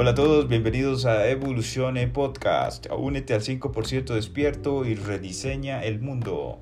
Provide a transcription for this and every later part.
Hola a todos, bienvenidos a Evolucione Podcast. Únete al 5% despierto y rediseña el mundo.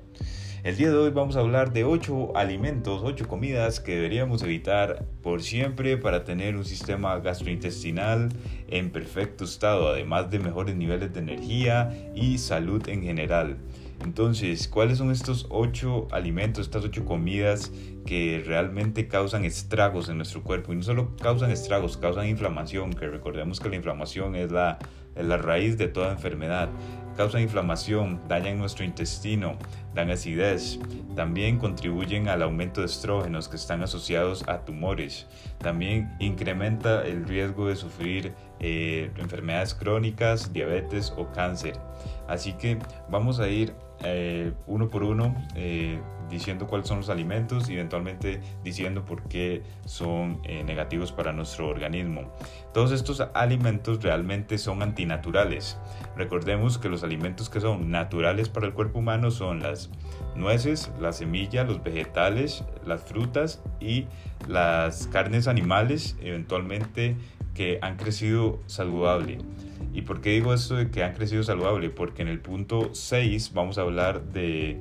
El día de hoy vamos a hablar de 8 alimentos, 8 comidas que deberíamos evitar por siempre para tener un sistema gastrointestinal en perfecto estado, además de mejores niveles de energía y salud en general. Entonces, ¿cuáles son estos ocho alimentos, estas ocho comidas que realmente causan estragos en nuestro cuerpo? Y no solo causan estragos, causan inflamación, que recordemos que la inflamación es la, la raíz de toda enfermedad. Causan inflamación, dañan nuestro intestino, dan acidez. También contribuyen al aumento de estrógenos que están asociados a tumores. También incrementa el riesgo de sufrir eh, enfermedades crónicas, diabetes o cáncer. Así que vamos a ir eh, uno por uno eh, diciendo cuáles son los alimentos y eventualmente diciendo por qué son eh, negativos para nuestro organismo. Todos estos alimentos realmente son antinaturales. Recordemos que los alimentos que son naturales para el cuerpo humano son las nueces, la semilla, los vegetales, las frutas y las carnes animales, eventualmente que han crecido saludable. ¿Y por qué digo esto de que han crecido saludable? Porque en el punto 6 vamos a hablar de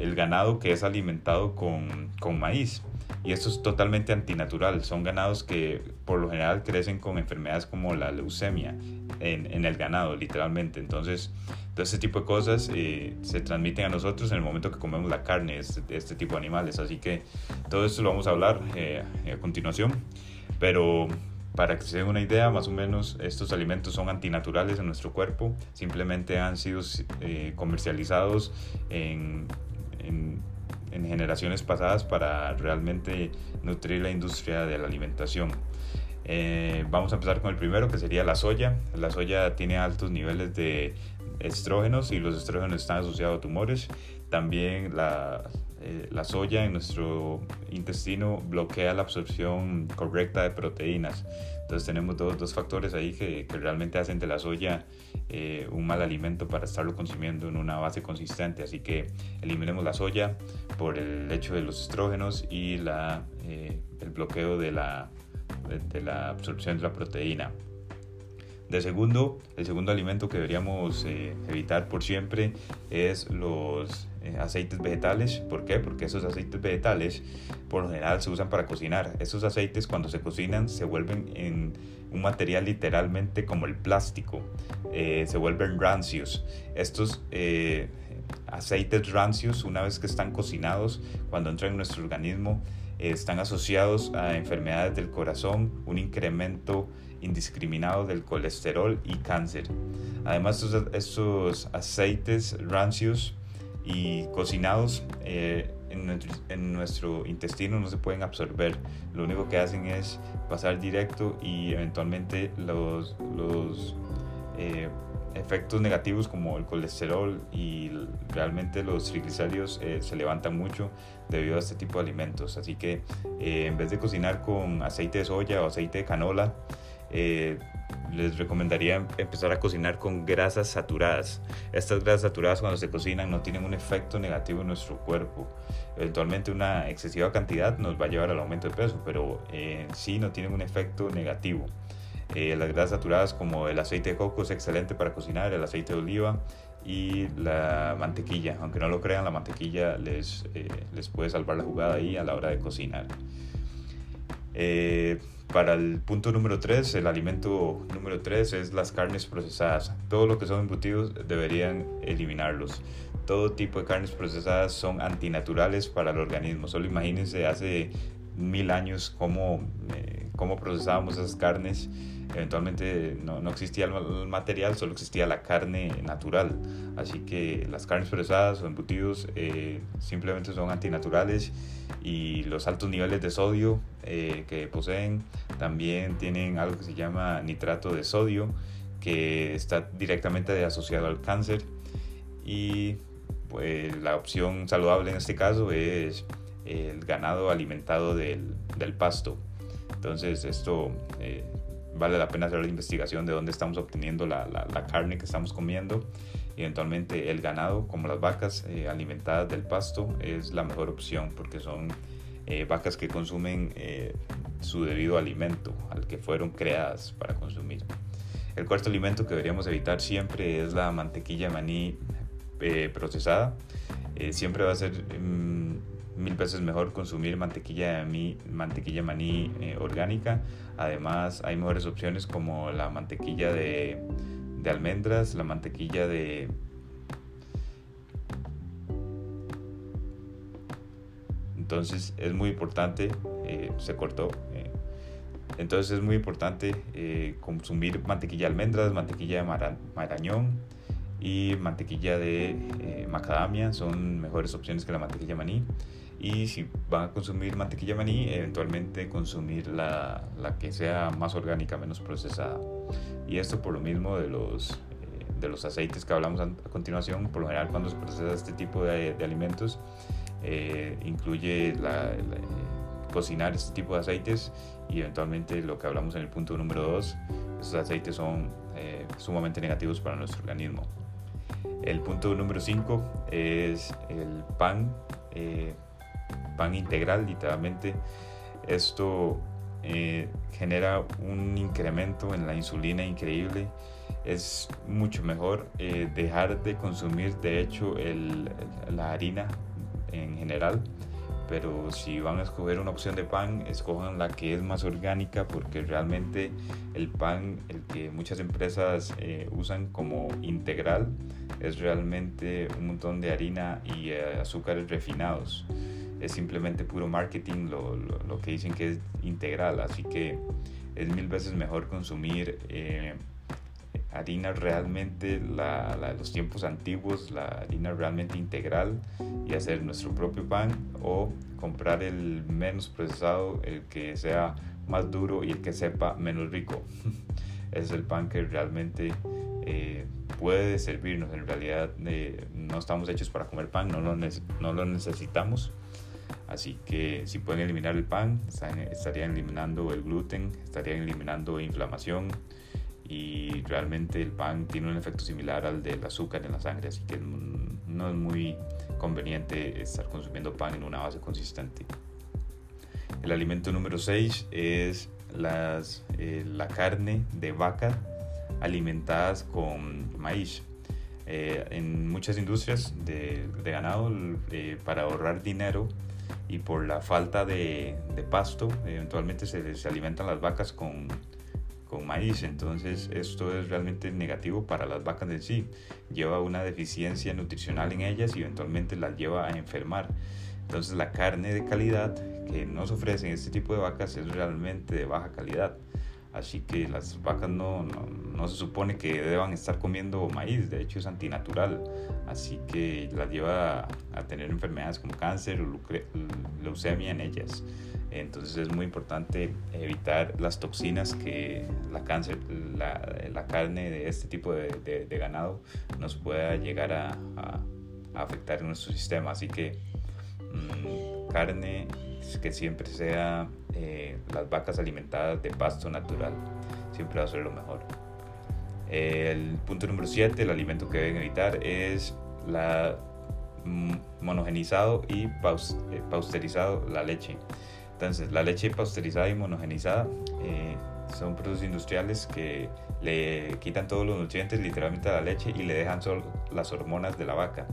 el ganado que es alimentado con, con maíz. Y esto es totalmente antinatural. Son ganados que por lo general crecen con enfermedades como la leucemia en, en el ganado, literalmente. Entonces, todo este tipo de cosas eh, se transmiten a nosotros en el momento que comemos la carne este, este tipo de animales. Así que todo esto lo vamos a hablar eh, a continuación. Pero para que se den una idea, más o menos estos alimentos son antinaturales en nuestro cuerpo, simplemente han sido eh, comercializados en, en, generaciones pasadas para realmente nutrir la industria de la alimentación. Eh, vamos a empezar con el primero, que sería la soya. La soya tiene altos niveles de estrógenos y los estrógenos están asociados a tumores. También la, eh, la soya en nuestro intestino bloquea la absorción correcta de proteínas. Entonces tenemos dos, dos factores ahí que, realmente hacen de la soya eh, un mal alimento para estarlo consumiendo en una base consistente. Así que eliminemos la soya por el hecho de los estrógenos y la, eh, el bloqueo de la, de la absorción de la proteína. De segundo, el segundo alimento que deberíamos evitar por siempre es los aceites vegetales. ¿Por qué? Porque esos aceites vegetales por lo general se usan para cocinar. Esos aceites cuando se cocinan se vuelven en un material literalmente como el plástico. Eh, se vuelven rancios. Estos aceites rancios una vez que están cocinados, cuando entran en nuestro organismo, están asociados a enfermedades del corazón, un incremento indiscriminado del colesterol y cáncer. Además, estos, aceites rancios y cocinados eh, en, nuestro, intestino no se pueden absorber. Lo único que hacen es pasar directo y eventualmente los, los eh, efectos negativos como el colesterol y realmente los triglicéridos eh, se levantan mucho debido a este tipo de alimentos. Así que en vez de cocinar con aceite de soya o aceite de canola, eh, les recomendaría empezar a cocinar con grasas saturadas. Estas grasas saturadas cuando se cocinan no tienen un efecto negativo en nuestro cuerpo. Eventualmente una excesiva cantidad nos va a llevar al aumento de peso, pero en sí no tienen un efecto negativo. Eh, las grasas saturadas como el aceite de coco es excelente para cocinar, el aceite de oliva y la mantequilla. Aunque no lo crean, la mantequilla les, eh, les puede salvar la jugada ahí a la hora de cocinar. Eh, para el punto número 3, el alimento número 3 es las carnes procesadas. Todo lo que son embutidos deberían eliminarlos. Todo tipo de carnes procesadas son antinaturales para el organismo. Solo imagínense hace mil años cómo, eh, cómo procesábamos esas carnes eventualmente no, no, existía el material, solo existía la carne natural. Así que las carnes procesadas o embutidos eh, simplemente son antinaturales y los altos niveles de sodio eh, que poseen también tienen algo que se llama nitrato de sodio que está directamente asociado al cáncer y pues la opción saludable en este caso es el ganado alimentado del, del pasto. Entonces esto eh, vale la pena hacer la investigación de dónde estamos obteniendo la, la, carne que estamos comiendo. Eventualmente el ganado, como las vacas eh, alimentadas del pasto, es la mejor opción porque son eh, vacas que consumen eh, su debido alimento al que fueron creadas para consumir. El cuarto alimento que deberíamos evitar siempre es la mantequilla maní eh, procesada. Eh, siempre va a ser mm, mil veces mejor consumir mantequilla de maní, mantequilla maní eh, orgánica. Además hay mejores opciones como la mantequilla de, de almendras, la mantequilla de entonces es muy importante se cortó entonces es muy importante eh, consumir mantequilla de almendras, mantequilla de marañón y mantequilla de eh, macadamia. Son mejores opciones que la mantequilla maní. Y si van a consumir mantequilla maní, eventualmente consumir la, la que sea más orgánica, menos procesada. Y esto por lo mismo de los, eh, de los aceites que hablamos a, continuación. Por lo general cuando se procesa este tipo de, de alimentos, incluye la cocinar este tipo de aceites y eventualmente lo que hablamos en el punto número 2, esos aceites son eh, sumamente negativos para nuestro organismo. El punto número 5 es el pan, eh, pan integral literalmente. Esto eh, genera un incremento en la insulina increíble. Es mucho mejor dejar de consumir de hecho el, la harina en general pero si van a escoger una opción de pan, escojan la que es más orgánica porque realmente el pan, el que muchas empresas eh, usan como integral, es realmente un montón de harina y eh, azúcares refinados. Es simplemente puro marketing lo, lo, que dicen que es integral, así que es mil veces mejor consumir eh, harina realmente, la, de los tiempos antiguos, la harina realmente integral y hacer nuestro propio pan o comprar el menos procesado, el que sea más duro y el que sepa menos rico. es el pan que realmente eh, puede servirnos. En realidad eh, no estamos hechos para comer pan, no lo, no lo necesitamos. Así que si pueden eliminar el pan, estarían eliminando el gluten, estarían eliminando inflamación, y realmente el pan tiene un efecto similar al del azúcar en la sangre, así que no es muy conveniente estar consumiendo pan en una base consistente. El alimento número 6 es las, eh, la carne de vaca alimentadas con maíz. Eh, en muchas industrias de, ganado, eh, para ahorrar dinero y por la falta de, de pasto, eventualmente se, se alimentan las vacas con con maíz. Entonces esto es realmente negativo para las vacas en sí. Lleva una deficiencia nutricional en ellas y eventualmente las lleva a enfermar. Entonces la carne de calidad que nos ofrecen este tipo de vacas es realmente de baja calidad. Así que las vacas no, no, se supone que deban estar comiendo maíz, de hecho es antinatural. Así que las lleva a, tener enfermedades como cáncer o leucemia en ellas. Entonces es muy importante evitar las toxinas que la, cáncer, la, carne de este tipo de, de, ganado nos pueda llegar a, a, afectar en nuestro sistema. Así que mmm, carne que siempre sea eh, las vacas alimentadas de pasto natural. Siempre va a ser lo mejor. El punto número 7, el alimento que deben evitar es la mm, monogenizado y eh, pausterizado la leche. Entonces, la leche pasteurizada y monogenizada eh, son productos industriales que le quitan todos los nutrientes literalmente a la leche y le dejan solo las hormonas de la vaca.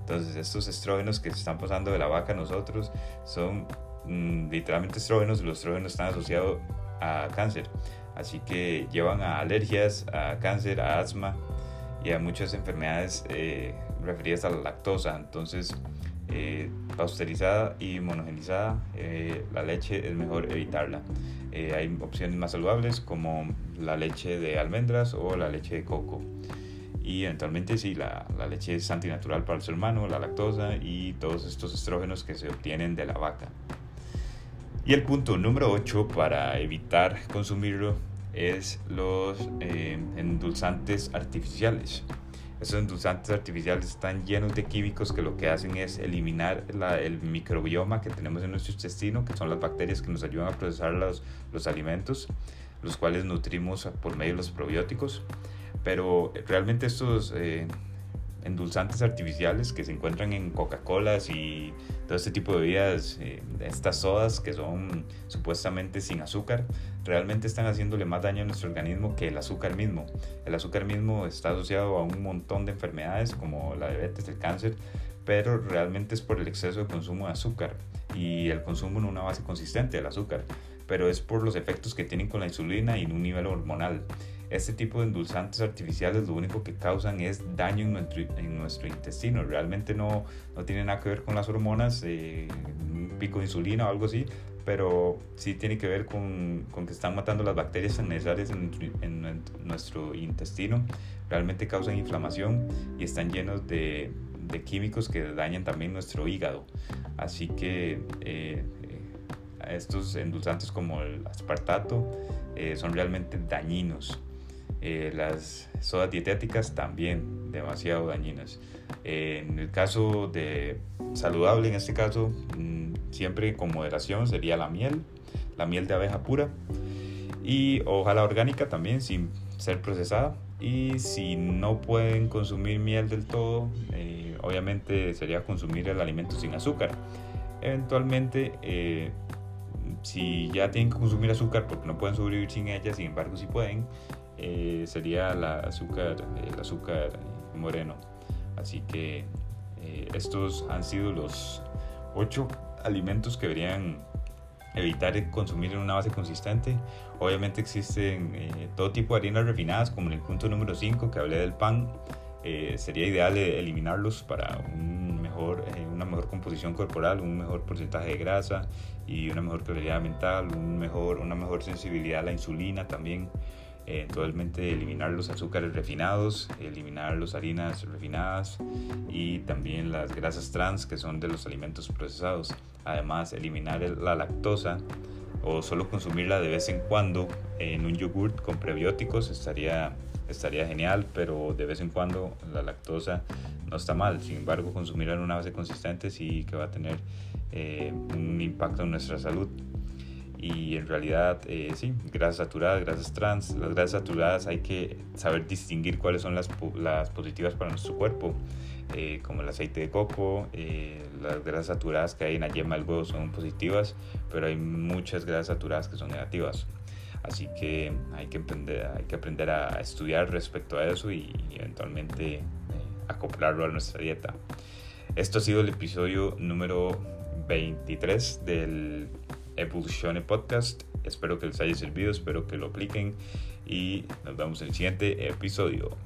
Entonces, estos estrógenos que se están pasando de la vaca a nosotros son mm, literalmente estrógenos los estrógenos están asociados a cáncer. Así que llevan a alergias, a cáncer, a asma y a muchas enfermedades eh, referidas a la lactosa. Entonces, eh, pasteurizada y monogenizada, eh, la leche es mejor evitarla. Eh, hay opciones más saludables como la leche de almendras o la leche de coco. Y eventualmente sí, la, la, leche es antinatural para el ser humano, la lactosa y todos estos estrógenos que se obtienen de la vaca. Y el punto número 8 para evitar consumirlo es los endulzantes artificiales. Esos endulzantes artificiales están llenos de químicos que lo que hacen es eliminar el microbioma que tenemos en nuestro intestino, que son las bacterias que nos ayudan a procesar los, los alimentos, los cuales nutrimos por medio de los probióticos. Pero realmente estos eh, endulzantes artificiales que se encuentran en Coca-Colas y todo este tipo de bebidas, eh, estas sodas que son supuestamente sin azúcar, realmente están haciéndole más daño a nuestro organismo que el azúcar mismo. El azúcar mismo está asociado a un montón de enfermedades como la diabetes, el cáncer, pero realmente es por el exceso de consumo de azúcar y el consumo en una base consistente del azúcar, pero es por los efectos que tienen con la insulina y en un nivel hormonal. Este tipo de endulzantes artificiales lo único que causan es daño en nuestro, en nuestro intestino. Realmente no, no tiene nada que ver con las hormonas, eh, un pico de insulina o algo así, pero sí tiene que ver con, con que están matando las bacterias necesarias en, en, nuestro intestino. Realmente causan inflamación y están llenos de, de químicos que dañan también nuestro hígado. Así que eh, estos endulzantes como el aspartato eh, son realmente dañinos. Eh, las sodas dietéticas también demasiado dañinas. en el caso de saludable, en este caso, mm, siempre con moderación sería la miel, la miel de abeja pura y ojalá orgánica también sin ser procesada. Y si no pueden consumir miel del todo, eh, obviamente sería consumir el alimento sin azúcar. Eventualmente eh, si ya tienen que consumir azúcar porque no pueden sobrevivir sin ella, sin embargo si pueden, eh, sería la azúcar, el azúcar moreno. Así que eh, estos han sido los ocho alimentos que deberían evitar consumir en una base consistente. Obviamente existen eh, todo tipo de harinas refinadas, como en el punto número 5 que hablé del pan. sería ideal eliminarlos para un mejor, una mejor composición corporal, un mejor porcentaje de grasa y una mejor claridad mental, un mejor, una mejor sensibilidad a la insulina también totalmente eliminar los azúcares refinados, eliminar las harinas refinadas y también las grasas trans que son de los alimentos procesados. Además, eliminar la lactosa o solo consumirla de vez en cuando en un yogurt con prebióticos estaría, estaría genial, pero de vez en cuando la lactosa no está mal. Sin embargo, consumirla en una base consistente sí que va a tener eh, un impacto en nuestra salud y en realidad eh, sí, grasas saturadas, grasas trans. Las grasas saturadas hay que saber distinguir cuáles son las, las positivas para nuestro cuerpo, eh, como el aceite de coco, eh, las grasas saturadas que hay en la yema del huevo son positivas, pero hay muchas grasas saturadas que son negativas. Así que hay que aprender, hay que aprender a estudiar respecto a eso y, eventualmente acoplarlo a nuestra dieta. Esto ha sido el episodio número 23 del Evolucione Podcast. Espero que les haya servido, espero que lo apliquen y nos vemos en el siguiente episodio.